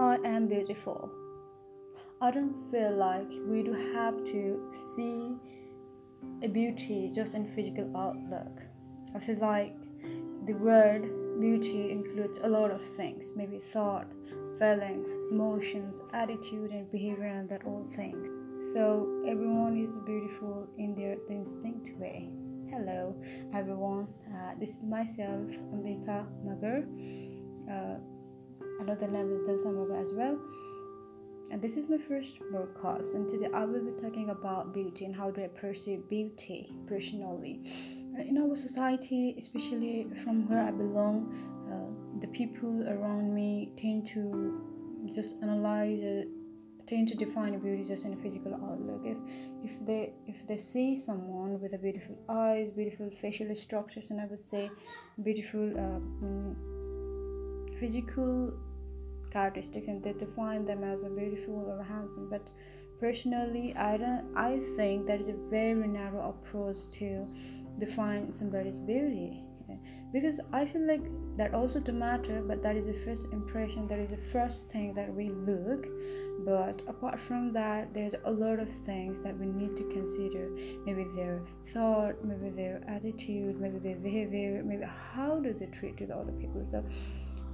I am beautiful. I don't feel like we do have to see a beauty just in physical outlook. I feel like the word beauty includes a lot of things, maybe thought, feelings, emotions, attitude, and behavior, and that all things. So everyone is beautiful in their distinct way. Hello, everyone. Uh, this is myself, Ambika Magar. Uh, another is Dilsa Magar as well. And this is my first broadcast, and today I will be talking about beauty and how do I perceive beauty personally. Uh, in our society, especially from where I belong, uh, the people around me tend to just analyze it tend to define beauty just in a physical outlook if if they if they see someone with a beautiful eyes beautiful facial structures and i would say beautiful uh, mm, physical characteristics and they define them as a beautiful or handsome. But personally i don't i think that is a very narrow approach to define somebody's beauty. Because i feel like that also do matter but that is the first impression that is the first thing that we look. But apart from that there's a lot of things that we need to consider. Maybe their thought maybe their attitude maybe their behavior maybe how do they treat with other people. So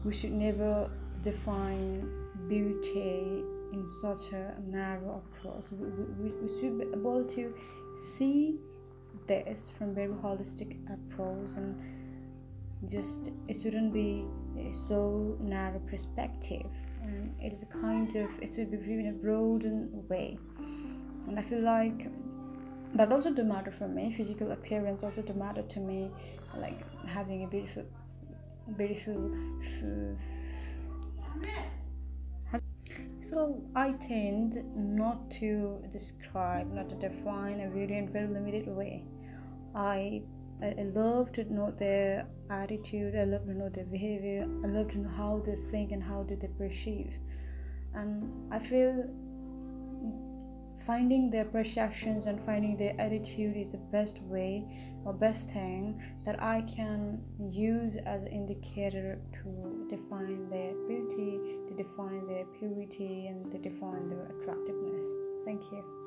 we should never define beauty in such a narrow approach. We, we, we should be able to see this from very holistic approach and just it shouldn't be so narrow perspective. And it is a kind of it should be viewed in a broadened way. And i feel like that also do matter for me. Physical appearance also do matter to me like having a beautiful beautiful so i tend not to describe not to define a beauty in very limited way. I, I love to know their attitude i love to know their behavior i love to know how they think and how do they perceive. And i feel finding their perceptions and finding their attitude is the best way or best thing that i can use as an indicator to define their beauty to define their purity and to define their attractiveness. Thank you